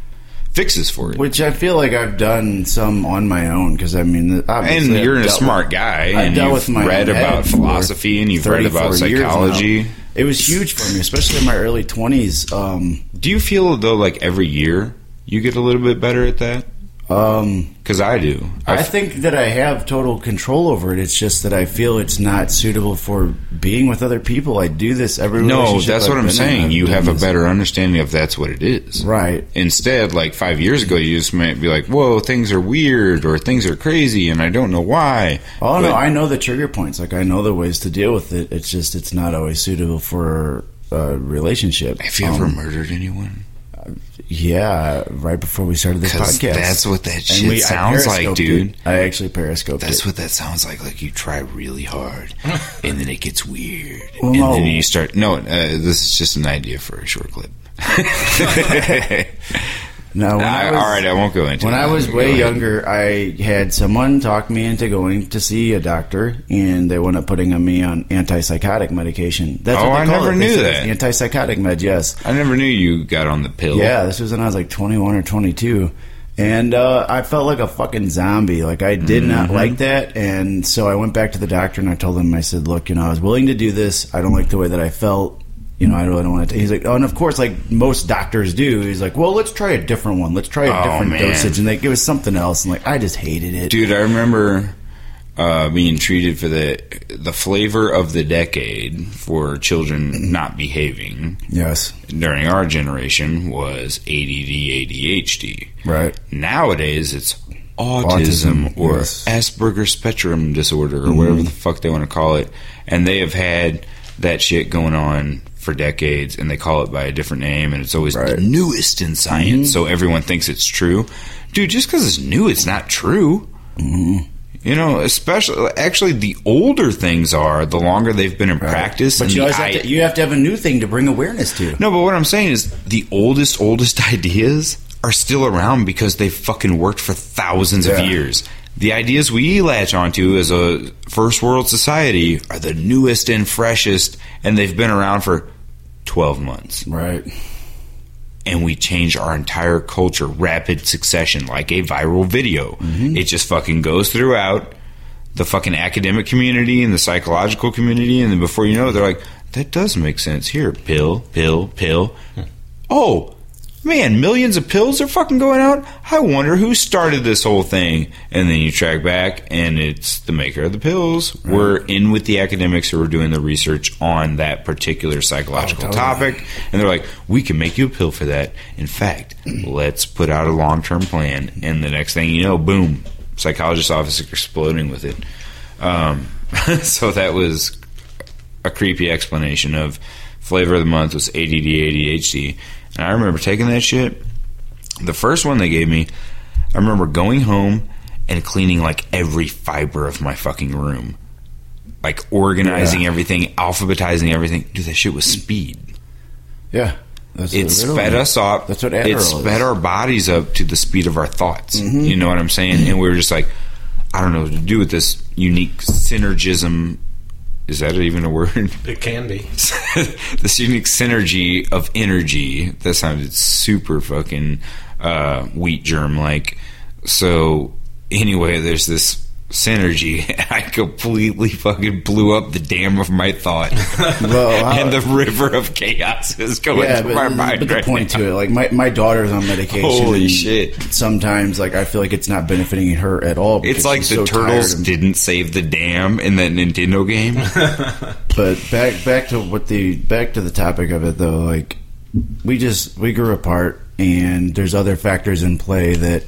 fixes for it. Which I feel like I've done some on my own because I mean, and you're I've a smart guy, I've and dealt you've with my read about philosophy and you've read about 34 years now. psychology. It was huge for me, especially in my early twenties. Um, Do you feel though like every year you get a little bit better at that? Um, Because I do. I think that I have total control over it. It's just that I feel it's not suitable for being with other people. I do this every no, that's I've what I'm in, saying. You have a better understanding of that's what it is. right. Instead, like five years ago, you just might be like, "Whoa, things are weird" or "Things are crazy," and I don't know why. Oh no, I know the trigger points. Like I know the ways to deal with it. It's just it's not always suitable for a relationship. Have you ever Um, murdered anyone? Yeah, right before we started this podcast. that's what that shit I sounds like, dude. it. I actually periscoped That's it. what that sounds like. Like you try really hard, and then it gets weird, Well, and then you start. No, uh, this is just an idea for a short clip. no, when I I- was- all right, I won't go into. When that. I was way younger, I had someone talk me into going to see a doctor, and they wound up putting me on antipsychotic medication. That's Oh, what I never it. Knew that. Antipsychotic med, yes. I never knew you got on the pill. Yeah, this was when I was like 21 or 22. And uh, I felt like a fucking zombie. Like, I did Mm-hmm. not like that. And so I went back to the doctor and I told him, I said, look, you know, I was willing to do this. I don't like the way that I felt. You know, I really don't want to. He's like, oh, and of course, like most doctors do, he's like, well, let's try a different one. Let's try a Oh, different man. dosage. And they give us something else. And like, I just hated it. dude, I remember uh, being treated for the the flavor of the decade for children not behaving Yes, during our generation was ADD, ADHD. right. Nowadays, it's autism, Autism, or yes. Asperger's spectrum disorder or whatever the fuck they want to call it. And they have had that shit going on for decades and they call it by a different name and it's always Right. the newest in science mm-hmm. so everyone thinks it's true. Dude, just because it's new, it's not true. Mm-hmm. You know, especially actually, the older things are, the longer they've been in practice. But you always have i- to, you have to have a new thing to bring awareness to. no, but what I'm saying is the oldest, oldest ideas are still around because they've fucking worked for thousands Yeah. of years. The ideas we latch onto as a first world society are the newest and freshest, and they've been around for 12 months. Right. And we change our entire culture rapid succession like a viral video. Mm-hmm. It just fucking goes throughout the fucking academic community and the psychological community, and then before you know it, they're like, that does make sense. Here, pill, pill, pill. Hmm. Oh, man, millions of pills are fucking going out? I wonder who started this whole thing. And then you track back, and it's the maker of the pills. We're in with the academics who are doing the research on that particular psychological Oh, totally. topic. And they're like, we can make you a pill for that. In fact, let's put out a long term plan. And the next thing you know, boom, psychologist's office is exploding with it. Um, so that was a creepy explanation of flavor of the month was ADD, ADHD. And I remember taking that shit. The first one they gave me, I remember going home and cleaning like every fiber of my fucking room. Like organizing Yeah. everything, alphabetizing everything. Dude, that shit was speed. Yeah. That's It sped us up. That's what it Adderall sped is. Mm-hmm. our bodies up to the speed of our thoughts. You know what I'm saying? And we were just like, I don't know what to do with this unique synergism. Is that even a word? It can be. this unique synergy of energy. That sounded super fucking uh, wheat germ like. So anyway, there's this synergy. I completely fucking blew up the dam of my thought, Well, how- and the river of chaos is going yeah, through but, my mind but the right point now. to it, like my, my daughter's on medication. Holy shit. Sometimes, like I feel like it's not benefiting her at all. It's like the so turtles and- didn't save the dam in that Nintendo game. But back back to what the back to the topic of it though, like we just we grew apart, and there's other factors in play that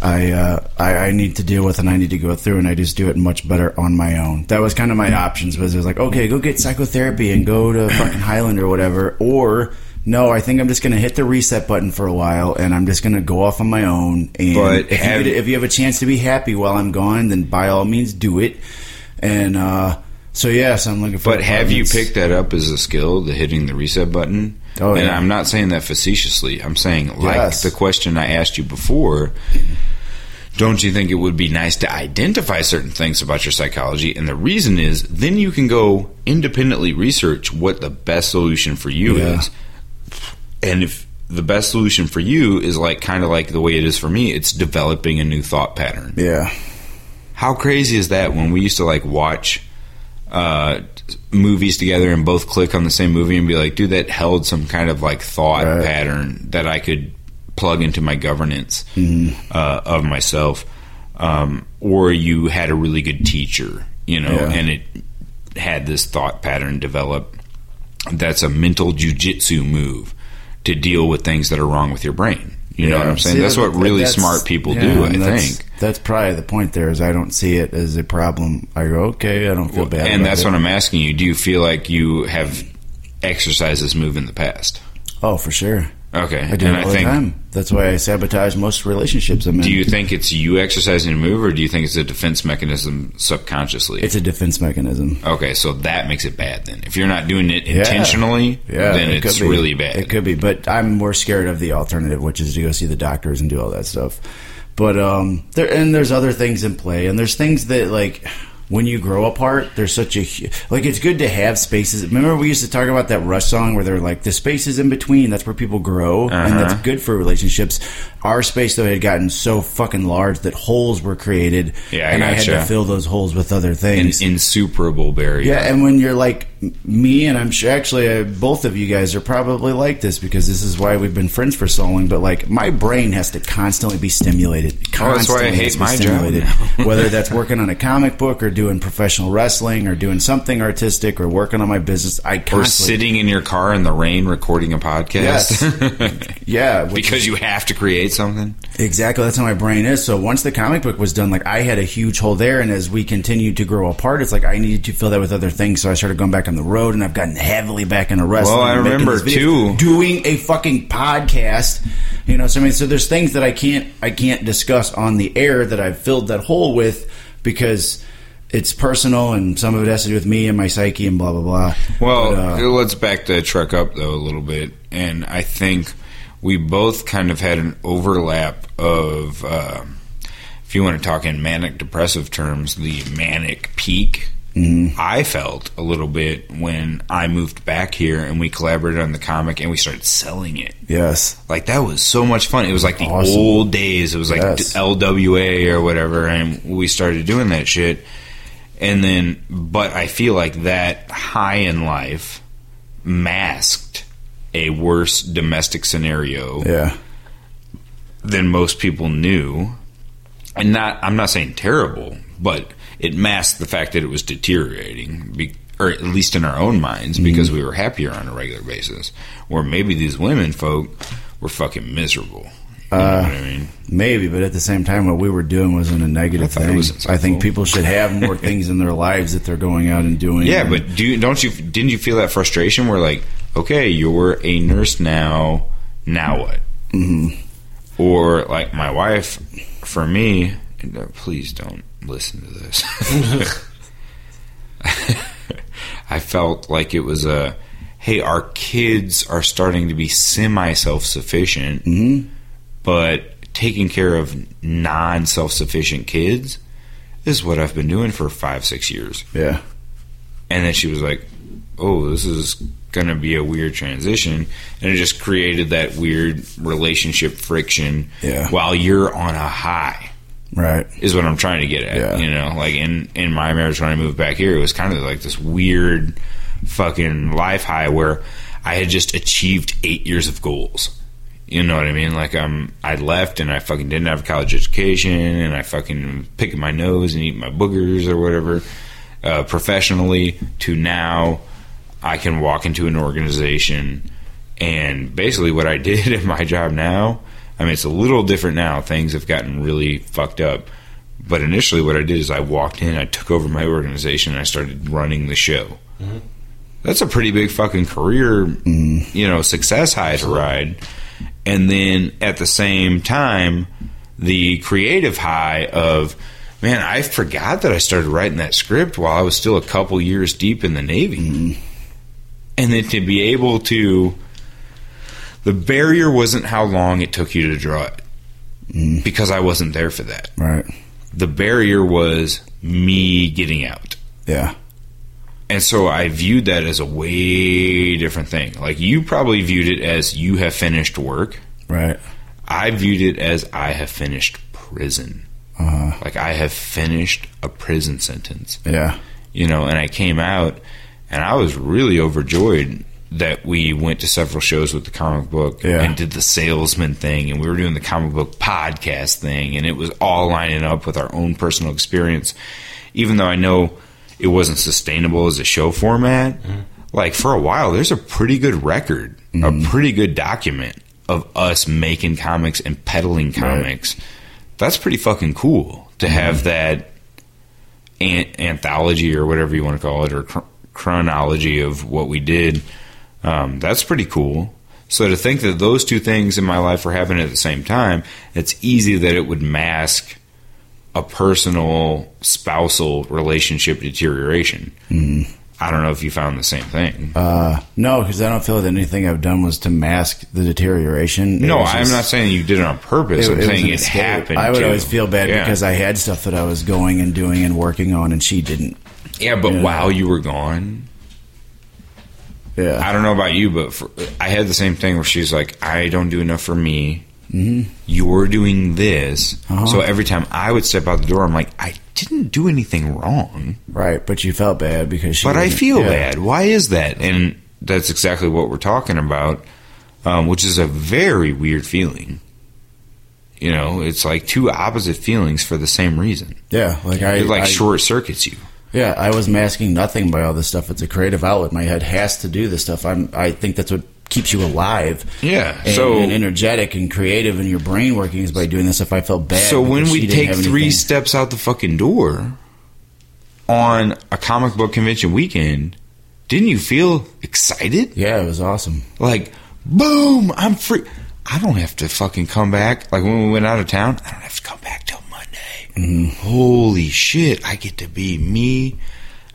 I, uh, I I need to deal with, and I need to go through, and I just do it much better on my own. That was kind of my options. Was it was like, okay, go get psychotherapy and go to fucking Highland or whatever, or no, I think I'm just going to hit the reset button for a while, and I'm just going to go off on my own. And But if, have- you if you have a chance to be happy while I'm gone, then by all means do it. And uh, So yes, I'm looking for. But have you picked that up as a skill, the hitting the reset button? Oh, and yeah. I'm not saying that facetiously. I'm saying like Yes. the question I asked you before. Don't you think it would be nice to identify certain things about your psychology? And the reason is then you can go independently research what the best solution for you Yeah. is. And if the best solution for you is like kind of like the way it is for me, it's developing a new thought pattern. Yeah, How crazy is that when we used to like watch uh, movies together and both click on the same movie and be like, dude, that held some kind of like thought Right. pattern that I could plug into my governance Mm-hmm. uh, of myself. Um, or you had a really good teacher, you know, Yeah. and it had this thought pattern develop. That's a mental jujitsu move to deal with things that are wrong with your brain. You know what I'm saying? See, that's that- what really that's- smart people yeah, do, I that's- think. that's probably the point. There is I don't see it as a problem. I go okay, I don't feel bad, and that's it. what I'm asking you. Do you feel like you have exercised this move in the past? Oh, for sure. Okay, I do and it I all think. the time. That's why I sabotage most relationships I'm in. Do you think it's you exercising a move, or do you think it's a defense mechanism subconsciously? It's a defense mechanism. okay, so that makes it bad. Then, if you're not doing it intentionally, Yeah, then it it's could be. really bad. It could be, but I'm more scared of the alternative, which is to go see the doctors and do all that stuff. But um, there and there's other things in play, and there's things that like when you grow apart, there's such a like it's good to have spaces. Remember we used to talk about that Rush song where they're like the spaces in between. That's where people grow, and that's Uh-huh. good for relationships. Our space though had gotten so fucking large that holes were created, Yeah, I and I had to fill those holes with other An things. insuperable barrier. Yeah, and when you're like me, and I'm sure actually uh, both of you guys are probably like this because this is why we've been friends for so long. But like my brain has to constantly be stimulated. Oh, that's why I Constantly hate my job stimulated. now. Whether that's working on a comic book or doing professional wrestling or doing something artistic or working on my business, I or sitting in your car in the rain recording a podcast. yeah which because is- you have to create something. Exactly, that's how my brain is. So once the comic book was done, like I had a huge hole there, and as we continued to grow apart, it's like I needed to fill that with other things. So I started going back on the road, and I've gotten heavily back into wrestling. Well, I remember, too. doing a fucking podcast. You know, so I mean, so there's things that I can't I can't discuss on the air that I've filled that hole with because it's personal, and some of it has to do with me and my psyche and blah blah blah. Well, But, uh, let's back the truck up though a little bit, and I think we both kind of had an overlap of, uh, if you want to talk in manic depressive terms, the manic peak. Mm-hmm. I felt a little bit when I moved back here and we collaborated on the comic and we started selling it. yes, Like that was so much fun. It was like the Awesome. old days. It was like Yes. LWA or whatever, and we started doing that shit. And then, but I feel like that high in life masked a worse domestic scenario yeah, than most people knew. And not, I'm not saying terrible, but it masked the fact that it was deteriorating, be, or at least in our own minds, because we were happier on a regular basis. Where maybe these women folk were fucking miserable. You know what I mean? Maybe, but at the same time, what we were doing wasn't a negative I thing. I think people should have more things in their lives that they're going out and doing. Yeah, And- but do you, don't you didn't you feel that frustration where like, okay, you're a nurse now, now what? Mm-hmm. Or like my wife, for me, and, uh, please don't listen to this. I felt like it was a, hey, our kids are starting to be semi self sufficient, but taking care of non self sufficient kids is what I've been doing for five six years. yeah, And then she was like, "Oh, this is going to be a weird transition," and it just created that weird relationship friction. Yeah. While you're on a high, right. is what I'm trying to get at. Yeah. You know, like in in my marriage when I moved back here, it was kind of like this weird fucking life high where I had just achieved eight years of goals. You know what I mean? Like um, I left and I fucking didn't have a college education, and I fucking picking my nose and eating my boogers or whatever. Uh, professionally, to now, I can walk into an organization and basically what I did at my job now. I mean, it's a little different now. Things have gotten really fucked up. But initially, what I did is I walked in, I took over my organization, and I started running the show. Mm-hmm. That's a pretty big fucking career, you know, success high to ride. And then at the same time, the creative high of man, I forgot that I started writing that script while I was still a couple years deep in the Navy. Mm-hmm. And then to be able to, the barrier wasn't how long it took you to draw it, because I wasn't there for that. Right. The barrier was me getting out. Yeah. And so I viewed that as a way different thing. Like you probably viewed it as you have finished work. Right. I viewed it as I have finished prison. Uh, Like I have finished a prison sentence. yeah. You know, and I came out and I was really overjoyed that we went to several shows with the comic book Yeah. and did the salesman thing and we were doing the comic book podcast thing and it was all lining up with our own personal experience. Even though I know it wasn't sustainable as a show format, mm-hmm. like for a while there's a pretty good record, a mm-hmm. pretty good document of us making comics and peddling comics. That's pretty fucking cool to have mm-hmm. that an- anthology or whatever you want to call it or chron- chronology of what we did. Um, that's pretty cool. So to think that those two things in my life were happening at the same time, it's easy that it would mask a personal spousal relationship deterioration. I don't know if you found the same thing. Uh, no, because I don't feel that anything I've done was to mask the deterioration. It no, was I'm not saying you did it on purpose. I'm was saying it happened. I would to. always feel bad Yeah. because I had stuff that I was going and doing and working on, and she didn't. Yeah, but Yeah. while you were gone, Yeah. I don't know about you, but for, I had the same thing where she's like, I don't do enough for me. Mm-hmm. You're doing this. Uh-huh. So every time I would step out the door, I'm like, I didn't do anything wrong. right, but you felt bad because she. But I feel yeah. bad. Why is that? And that's exactly what we're talking about, um, which is a very weird feeling. You know, it's like two opposite feelings for the same reason. Yeah, like I It like short circuits you. Yeah, I was masking nothing by all this stuff. It's a creative outlet. My head has to do this stuff. I'm. I think that's what keeps you alive. Yeah. And, so and energetic and creative, and your brain working is by doing this. If I felt bad, So when we take three steps out the fucking door on a comic book convention weekend, didn't you feel excited? yeah, it was awesome. Like, boom, I'm free. I don't have to fucking come back. Like when we went out of town, I don't have to come back till Monday. Holy shit, I get to be me.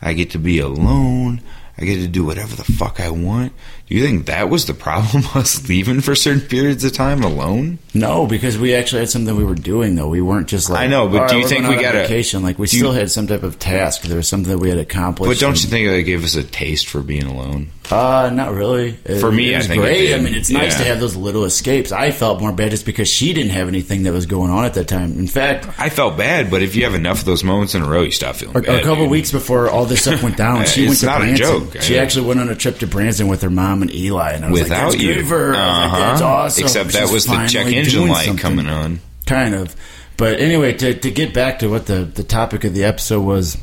I get to be alone. I get to do whatever the fuck I want. You think that was the problem? Us leaving for certain periods of time alone? No, because we actually had something we were doing though. We weren't just like I know, but "All do you think we on gotta- vacation? Like we you- still had some type of task. There was something that we had accomplished. But don't you think that gave us a taste for being alone? Uh, not really. It- For me, it I was think it great. I mean, it's nice Yeah. to have those little escapes. I felt more bad just because she didn't have anything that was going on at that time. In fact, I felt bad, but if you have enough of those moments in a row, you stop feeling a, bad. a couple dude. weeks before all this stuff went down, she went to Branson. joke. She actually went on a trip to Branson with her mom and Eli, and I was without like, "That's you. her." Like, Uh-huh. "That's awesome." Except that was the check engine light something. coming on. kind of. But anyway, to to get back to what the the topic of the episode was.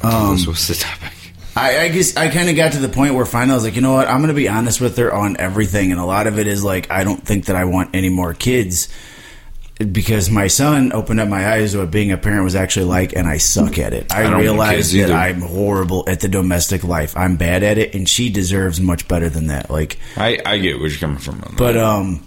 Um, this was the topic. I, I guess I kind of got to the point where finally I was like, you know what, I'm going to be honest with her on everything, and a lot of it is like I don't think that I want any more kids because my son opened up my eyes to what being a parent was actually like, and I suck at it. I, I realized that. I'm horrible at the domestic life. I'm bad at it, and she deserves much better than that. Like, I, I get where you're coming from. on but um,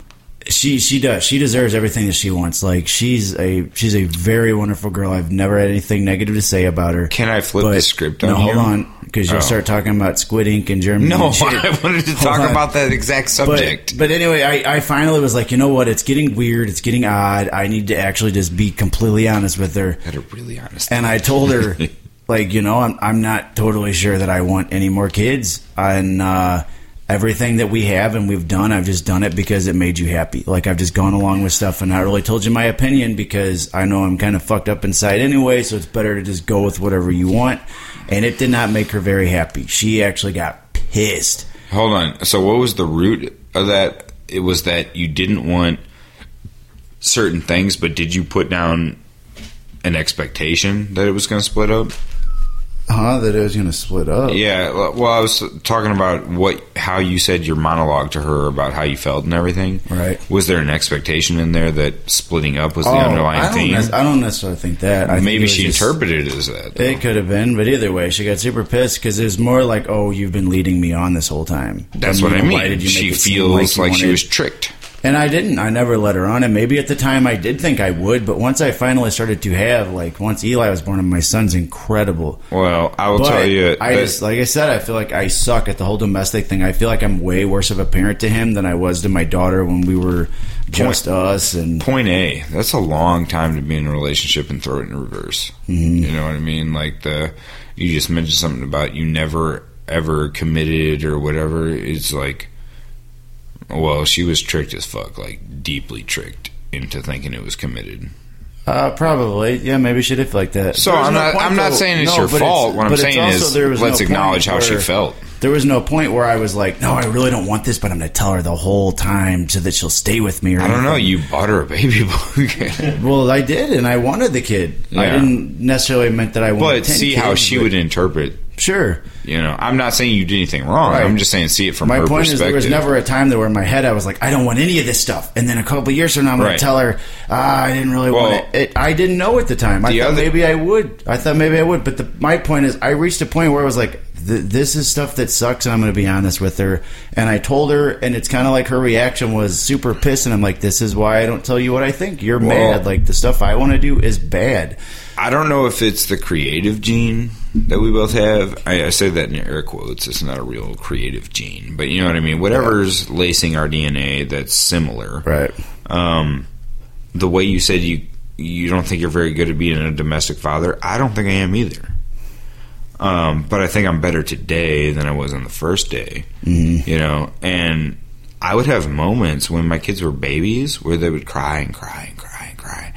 she she does she deserves everything that she wants. Like, she's a she's a very wonderful girl. I've never had anything negative to say about her. Can I flip But- the script No, hold on, because you'll Oh. start talking about Squid Ink and Germany. no, and shit. I wanted to Hold talk on. about that exact subject. But, but anyway, I, I finally was like, you know what? It's getting weird. It's getting odd. I need to actually just be completely honest with her. Had a really honest. And I told her, like, you know, I'm I'm not totally sure that I want any more kids. And uh, everything that we have and we've done, I've just done it because it made you happy. Like I've just gone along with stuff and not really told you my opinion because I know I'm kind of fucked up inside anyway. So it's better to just go with whatever you want. And it did not make her very happy. She actually got pissed. Hold on. So what was the root of that? It was that you didn't want certain things, but did you put down an expectation that it was going to split up? Huh? That it was going to split up. Yeah. Well, I was talking about what how you said your monologue to her about how you felt and everything. Right. Was there an expectation in there that splitting up was the Oh, underlying I don't, theme? nec- I don't necessarily think that. I Maybe was she just- interpreted it as that. though. It could have been, but either way, she got super pissed because it was more like, "Oh, you've been leading me on this whole time." That's what I mean. did you make she feels like, you she was tricked. And I didn't. I never let her on. And maybe at the time I did think I would, but once I finally started to have, like, once Eli was born, and my son's incredible. Well, I will But tell you. I just, like I said, I feel like I suck at the whole domestic thing. I feel like I'm way worse of a parent to him than I was to my daughter when we were just us. And point A, that's a long time to be in a relationship and throw it in reverse. Mm-hmm. You know what I mean? Like the you just mentioned something about you never ever committed or whatever. It's like, well, she was tricked as fuck, like deeply tricked into thinking it was committed. Uh, probably, yeah. Maybe she did feel like that. So I'm no not. I'm not though- saying it's no, your fault. what I'm saying also is let's no acknowledge how she felt. There was no point where I was like, "No, I really don't want this, but I'm going to tell her the whole time so that she'll stay with me." Or I don't know. You bought her a baby book. Well, I did, and I wanted the kid. I didn't necessarily meant that I wanted. To But 10 see how she but- would interpret. Sure. You know, I'm not saying you did anything wrong. Right. I'm just saying see it from My her point is, there was never a time that where in my head I was like, I don't want any of this stuff, and then a couple years from now I'm going to tell her, ah, I didn't really Well, want it. it. I didn't know at the time. I the thought other- maybe I would. I thought maybe I would, but the, my point is, I reached a point where I was like, this is stuff that sucks, and I'm going to be honest with her. And I told her, and it's kind of like her reaction was super pissed, and I'm like, this is why I don't tell you what I think. You're Well- mad. Like the stuff I want to do is bad. I don't know if it's the creative gene that we both have. I, I say that in air quotes. It's not a real creative gene, but you know what I mean. Whatever's lacing our DNA that's similar. Right. Um, the way you said you you don't think you're very good at being a domestic father, I don't think I am either. Um, but I think I'm better today than I was on the first day. Mm-hmm. You know, and I would have moments when my kids were babies where they would cry and cry and cry and cry,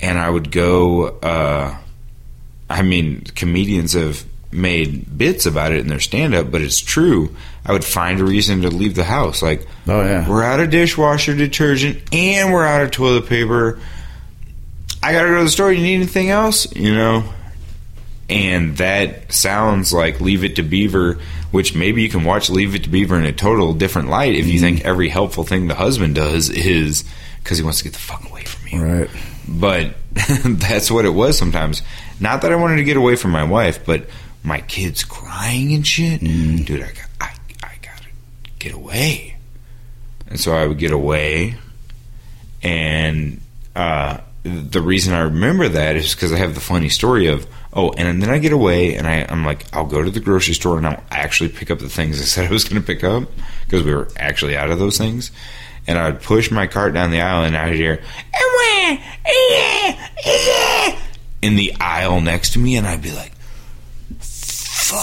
and I would go. Uh, I mean, comedians have made bits about it in their stand up, but it's true. I would find a reason to leave the house. Like, Oh, yeah. we're out of dishwasher detergent and we're out of toilet paper. I gotta go to the store. You need anything else? You know? And that sounds like Leave It to Beaver, which maybe you can watch Leave It to Beaver in a total different light if you Mm-hmm. think every helpful thing the husband does is because he wants to get the fuck away from you Right. but that's what it was sometimes. Not that I wanted to get away from my wife, but my kids crying and shit, dude. I got, I, I gotta get away, and so I would get away, and uh, the reason I remember that is because I have the funny story of oh, and then I get away, and I, I'm like, I'll go to the grocery store and I'll actually pick up the things I said I was going to pick up because we were actually out of those things. And I would push my cart down the aisle, and I would hear in the aisle next to me, and I'd be like, "Fuck!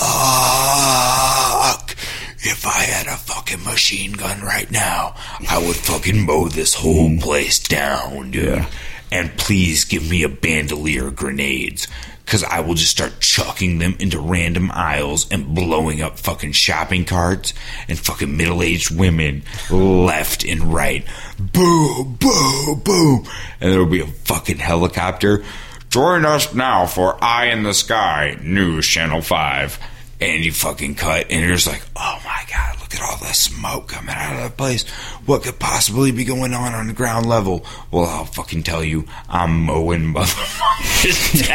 If I had a fucking machine gun right now, I would fucking mow this whole place down, dude. And please give me a bandolier of grenades." Cause I will just start chucking them into random aisles and blowing up fucking shopping carts and fucking middle-aged women left and right. Boom, boom, boom. And there will be a fucking helicopter Join us now for Eye in the Sky, News Channel 5. And you fucking cut, and you're just like, oh my god, look at all the smoke coming out of that place. What could possibly be going on on the ground level? Well, I'll fucking tell you, I'm mowing motherfuckers.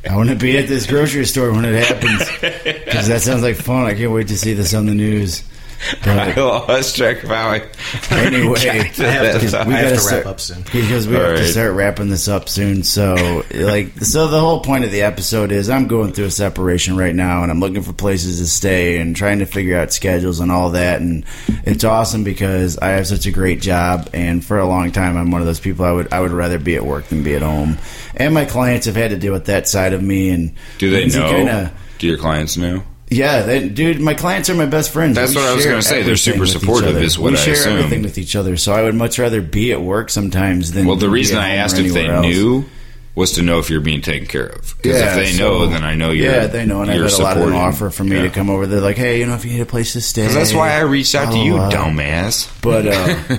I want to be at this grocery store when it happens because that sounds like fun. I can't wait to see this on the news. I lost track of how I. Anyway, got to I have to, we I have gotta start- wrap up soon. because we All have to start wrapping this up soon. So, like, so the whole point of the episode is I'm going through a separation right now, and I'm looking for places to stay and trying to figure out schedules and all that. And it's awesome because I have such a great job, and for a long time, I'm one of those people I would I would rather be at work than be at home. And my clients have had to deal with that side of me. And Do they Lindsay know? kinda- Do your clients know? Yeah, they, dude, my clients are my best friends. That's We what I was gonna say. They're super supportive is what I assume. we I share assume. everything with each other. So I would much rather be at work sometimes than Well, the reason I asked if they else. knew was to know if you're being taken care of. Because if they know, then I know you're. Yeah, they know, and I've had a lot of them offer for me Yeah. to come over. They're like, hey, you know, if you need a place to stay. 'Cause that's why I reached out to you, blah, blah. dumbass. But uh,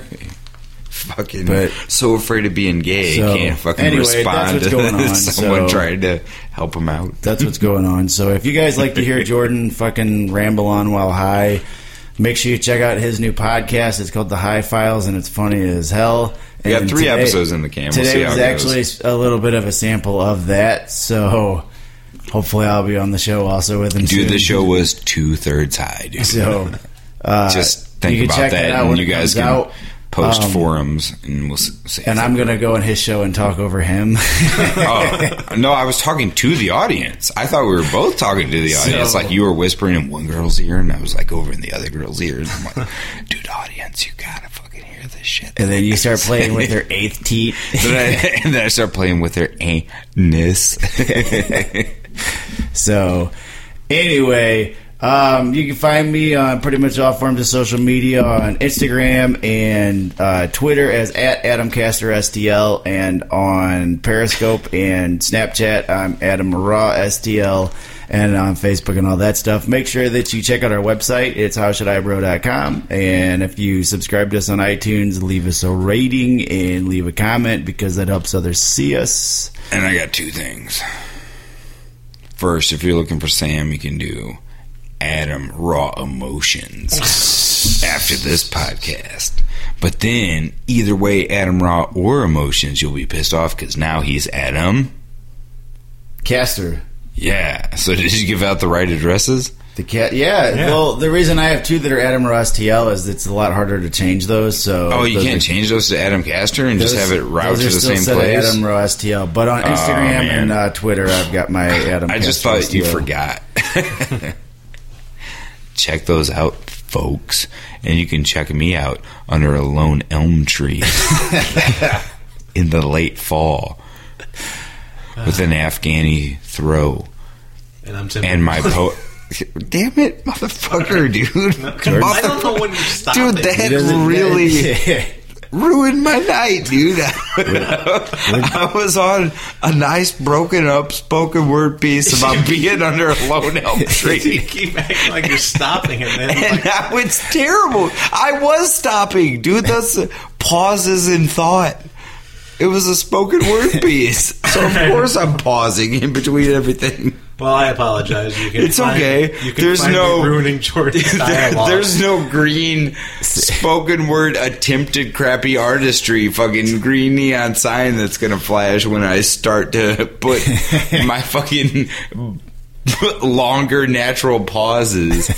Fucking But- so afraid of being gay, So, can't fucking anyway, respond to on, someone so- trying to help him out. that's what's going on. So if you guys like to hear Jordan fucking ramble on while high, make sure you check out his new podcast. It's called The High Files, and it's funny as hell. We got three today- episodes in the can. We'll Today see how was actually a little bit of a sample of that. So hopefully I'll be on the show also with him. Dude, soon. the show was two thirds high, dude. So uh, Just think about that, and you guys can out. Post Um, forums, and we'll s- say. And I'm gonna go on his show and talk over him. oh no, I was talking to the audience. I thought we were both talking to the audience. So- like you were whispering in one girl's ear, and I was like over in the other girl's ear. And I'm like, dude, audience, you gotta fucking hear this shit. and then you start playing with their eighth teeth. And then I start playing with their anus. So, anyway, um, you can find me on pretty much all forms of social media on Instagram and uh, Twitter as at AdamCasterSTL, and on Periscope and Snapchat, I'm Adam Raw STL, and on Facebook and all that stuff. Make sure that you check out our website. It's howshouldibro.com, and if you subscribe to us on iTunes, leave us a rating and leave a comment because that helps others see us. and I got two things. First, if you're looking for Sam, you can do Adam Raw Emotions after this podcast. But then, either way, Adam Raw or Emotions, you'll be pissed off because now he's Adam. Caster. Yeah. So did you give out the right addresses? The cat, yeah, Yeah. Well, the reason I have two that are Adam Raw STL is it's a lot harder to change those. So Oh, you can't are- change those to Adam Caster and just have it route to the still same set place? Adam Raw STL, but on Instagram man. and uh, Twitter, I've got my Adam. I just Caster thought you STL. forgot. Check those out, folks. And you can check me out under a lone elm tree in the late fall with an Afghani throw. And I'm Tim. And my po. Damn it, motherfucker, dude. I don't know when you stop Dude, that really ruined my night, dude. I was on a nice broken up spoken word piece about being under a lone elm you tree. keep acting like you're stopping, it, then And like, now it's terrible. I was stopping, dude. That's pauses in thought. It was a spoken word piece, so of course I'm pausing in between everything. Well, I apologize. You can It's find- okay. You can There's find no- me ruining Jordan's There- dialogue. there's no green spoken word attempted crappy artistry fucking green neon sign that's gonna flash when I start to put my fucking longer natural pauses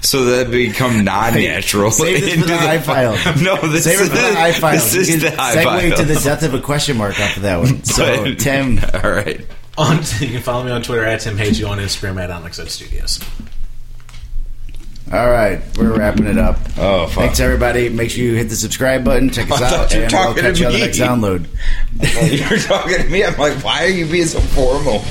so that become non-natural. Save this for into the high file. No, this Save it is for the high file. This is You the can high segue file. to the death of a question mark after that one. So But- Tim, All right. On. You can follow me on Twitter at Tim Hage, on Instagram at Onyx Studios. all right, we're wrapping it up. Oh, fuck. Thanks everybody. Make sure you hit the subscribe button. Check us I out, you were and we'll catch to you on the next download. You're talking to me. I'm like, why are you being so formal?